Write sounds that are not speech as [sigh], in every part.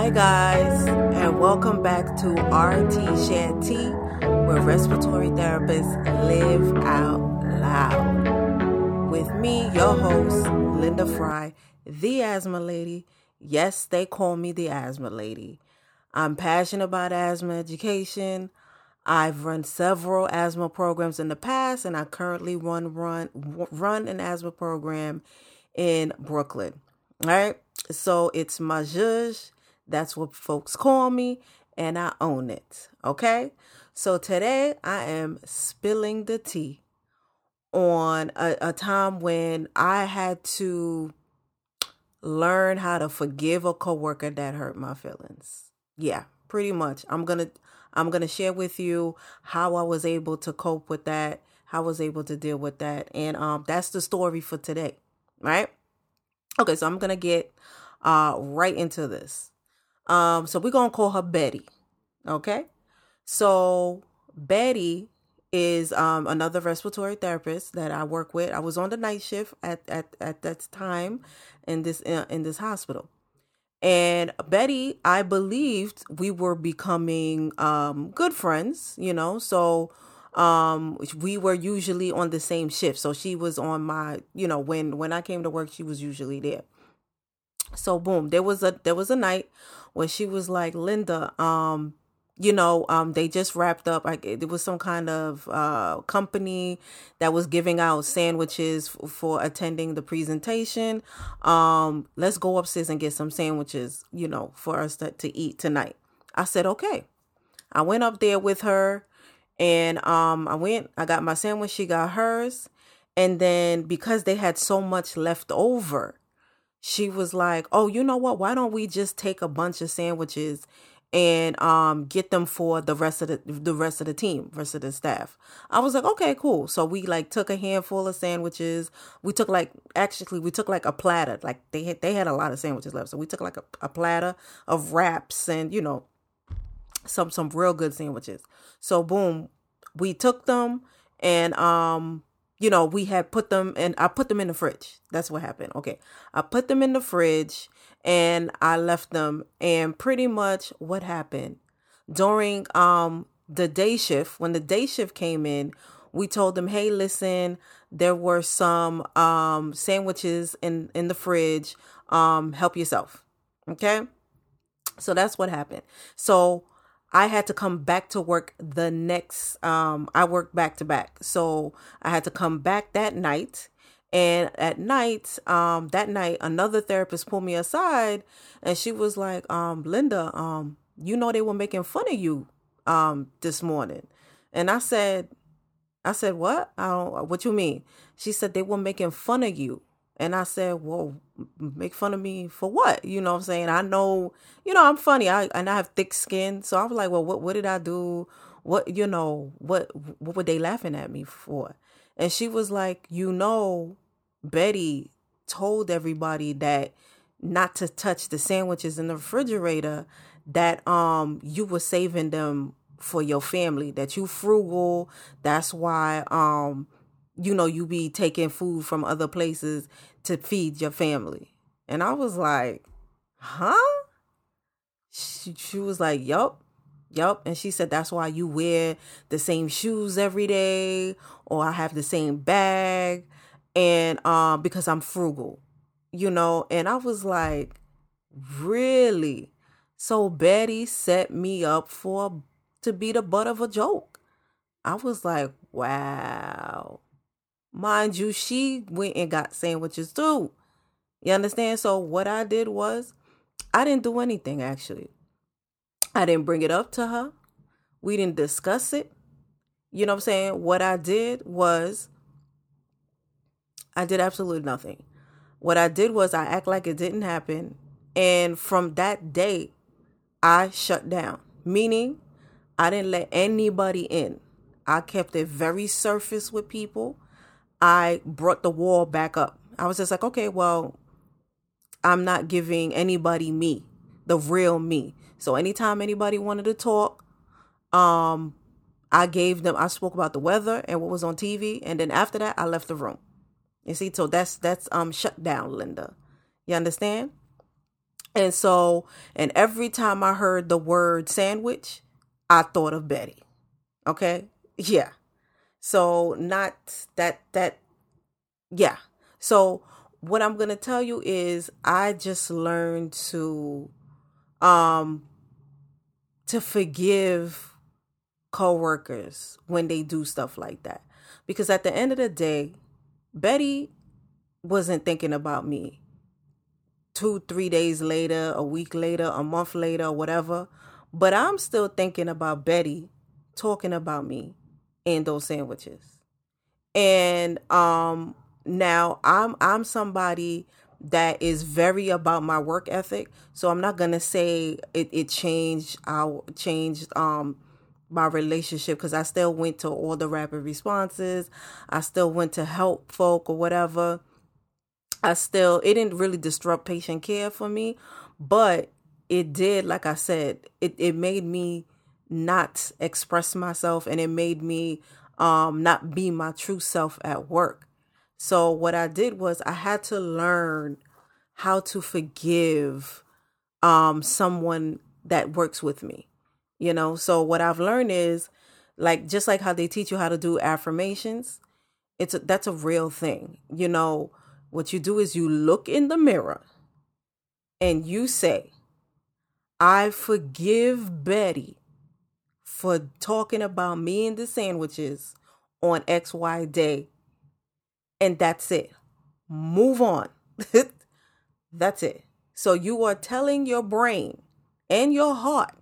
Hi, guys, and welcome back to RT Tea, where respiratory therapists live out loud. With me, your host, Linda Fry, the asthma lady. Yes, they call me the asthma lady. I'm passionate about asthma education. I've run several asthma programs in the past, and I currently run run run an asthma program in Brooklyn. All right, so it's my zhuzh. That's what folks call me, and I own it. Okay, so today I am spilling the tea on a, a time when I had to learn how to forgive a coworker that hurt my feelings. Yeah, pretty much. I'm gonna I'm going to share with you how I was able to cope with that, how I was able to deal with that. And um, that's the story for today, right? Okay, so I'm going to get uh, right into this. Um, so we're to call her Betty, okay? So Betty is um, another respiratory therapist that I work with. I was on the night shift at, at, at that time in this uh, in this hospital. And Betty, I believed we were becoming um, good friends, you know. So um, we were usually on the same shift. So she was on my, you know, when when I came to work, she was usually there. So boom, there was a there was a night when she was like, Linda, um, you know, um, they just wrapped up. Like there was some kind of uh, company that was giving out sandwiches f- for attending the presentation. Um, let's go upstairs and get some sandwiches, you know, for us to, to eat tonight. I said, okay. I went up there with her, and um, I went. I got my sandwich. She got hers, and then because they had so much left over, she was like, "Oh, you know what? Why don't we just take a bunch of sandwiches?" and um get them for the rest of the the rest of the team, rest of the staff. I was like, okay, cool. So we like took a handful of sandwiches. We took like actually we took like a platter. Like they had they had a lot of sandwiches left. So we took like a, a platter of wraps and you know some some real good sandwiches. So boom, we took them and um you know, we had put them and I put them in the fridge. That's what happened. Okay. I put them in the fridge and I left them. And pretty much what happened during um the day shift, when the day shift came in, we told them, "Hey, listen, there were some um sandwiches in in the fridge. Um help yourself." Okay? So that's what happened. So I had to come back to work the next um I worked back to back. So I had to come back that night and at night, um, that night, another therapist pulled me aside and she was like, um, Linda, um, you know they were making fun of you um this morning. And I said, I said, What? I don't what you mean? She said they were making fun of you. And I said, Well, make fun of me for what? You know what I'm saying? I know, you know, I'm funny. I and I have thick skin. So I was like, Well, what what did I do? What you know, what what were they laughing at me for? And she was like, You know, Betty told everybody that not to touch the sandwiches in the refrigerator, that um you were saving them for your family, that you frugal. That's why um you know you be taking food from other places to feed your family. And I was like, huh? She, she was like, yup. Yup. And she said, that's why you wear the same shoes every day, or I have the same bag. And um, because I'm frugal, you know, and I was like, really? So Betty set me up for to be the butt of a joke. I was like, wow. Mind you, she went and got sandwiches too. You understand? So what I did was I didn't do anything actually. I didn't bring it up to her. We didn't discuss it. You know what I'm saying? What I did was I did absolutely nothing. What I did was I act like it didn't happen. And from that day, I shut down, meaning I didn't let anybody in. I kept it very surface with people. I brought the wall back up. I was just like, okay, well, I'm not giving anybody me, the real me. So anytime anybody wanted to talk, um, I gave them I spoke about the weather and what was on TV, and then after that I left the room. You see, so that's that's um shut down, Linda. You understand? And so, and every time I heard the word sandwich, I thought of Betty. Okay? Yeah. So, not that, that, yeah. So, what I'm going to tell you is I just learned to, um, to forgive coworkers when they do stuff like that. Because at the end of the day, Betty wasn't thinking about me two, three days later, a week later, a month later, whatever. But I'm still thinking about Betty talking about me in those sandwiches. And um now I'm I'm somebody that is very about my work ethic. So I'm not gonna say it, it changed our changed um my relationship because I still went to all the rapid responses. I still went to help folk or whatever. I still it didn't really disrupt patient care for me, but it did, like I said, it, it made me not express myself and it made me um not be my true self at work. So what I did was I had to learn how to forgive um someone that works with me. You know, so what I've learned is like just like how they teach you how to do affirmations, it's a, that's a real thing. You know, what you do is you look in the mirror and you say, I forgive Betty for talking about me and the sandwiches on XY day and that's it. Move on. [laughs] that's it. So you are telling your brain and your heart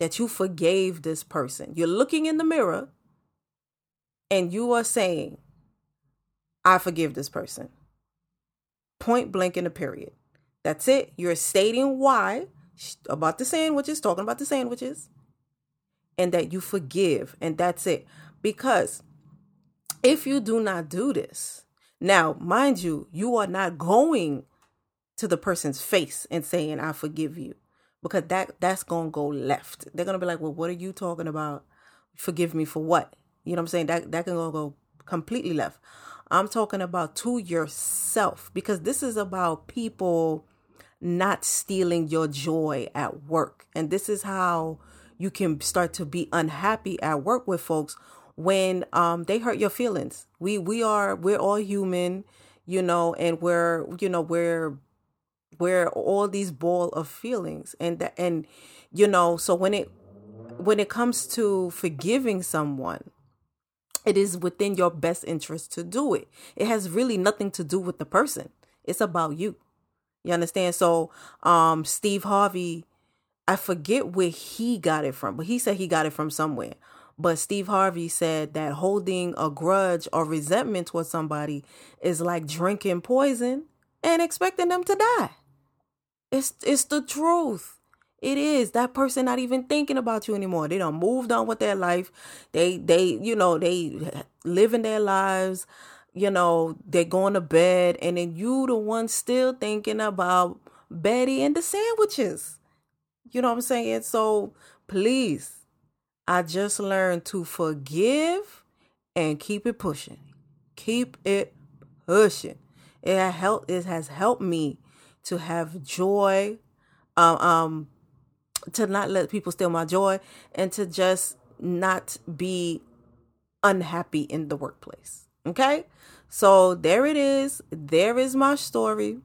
that you forgave this person. You're looking in the mirror and you are saying, I forgive this person. Point blank in a period. That's it. You're stating why about the sandwiches, talking about the sandwiches, and that you forgive. And that's it. Because if you do not do this, now, mind you, you are not going to the person's face and saying, I forgive you. Because that that's gonna go left. They're gonna be like, Well, what are you talking about? Forgive me for what? You know what I'm saying? That that can go completely left. I'm talking about to yourself because this is about people not stealing your joy at work. And this is how you can start to be unhappy at work with folks when um they hurt your feelings. We we are we're all human, you know, and we're you know we're we're all these ball of feelings. And that and you know so when it when it comes to forgiving someone it is within your best interest to do it. It has really nothing to do with the person. It's about you. You understand? So um steve harvey i forget where he got it from but he said he got it from somewhere but Steve Harvey said that holding a grudge or resentment towards somebody is like drinking poison and expecting them to die. It's it's the truth. It is that person not even thinking about you anymore. They don't moved on with their life. They they you know they living their lives. You know they're going to bed, and then you the one still thinking about Betty and the sandwiches. You know what I'm saying? So please I just learned to forgive and keep it pushing. Keep it pushing. It helped. It has helped me to have joy, um, um, to not let people steal my joy, and to just not be unhappy in the workplace. Okay, so there it is. There is my story,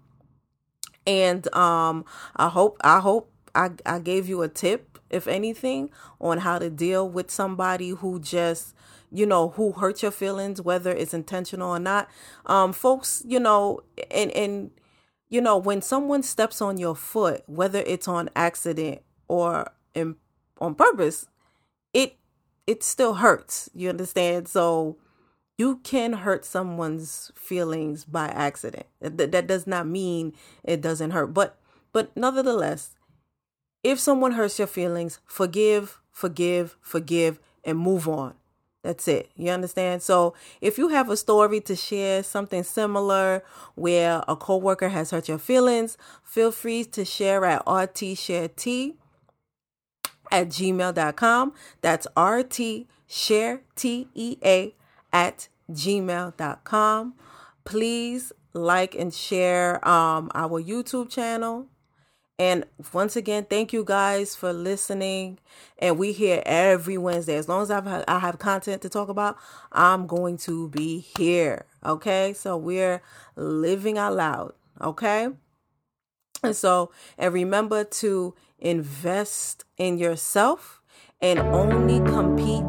and um, I hope I hope I I gave you a tip if anything, on how to deal with somebody who just you know who hurt your feelings whether it's intentional or not. Um folks you know and and you know when someone steps on your foot whether it's on accident or in, on purpose it it still hurts. You understand? So you can hurt someone's feelings by accident. That, that does not mean it doesn't hurt but but nevertheless if someone hurts your feelings, forgive, forgive, forgive, and move on. That's it. You understand? So if you have a story to share, something similar where a coworker has hurt your feelings, feel free to share at rtsharet at gmail.com. That's RT share T E A at gmail.com. Please like and share um, our YouTube channel And once again, thank you guys for listening. And we here every Wednesday. As long as I've, I have content to talk about, I'm going to be here. Okay. So we're living out loud. Okay. And so, and remember to invest in yourself and only compete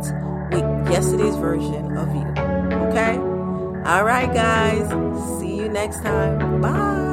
with yesterday's version of you. Okay. All right, guys. See you next time. Bye.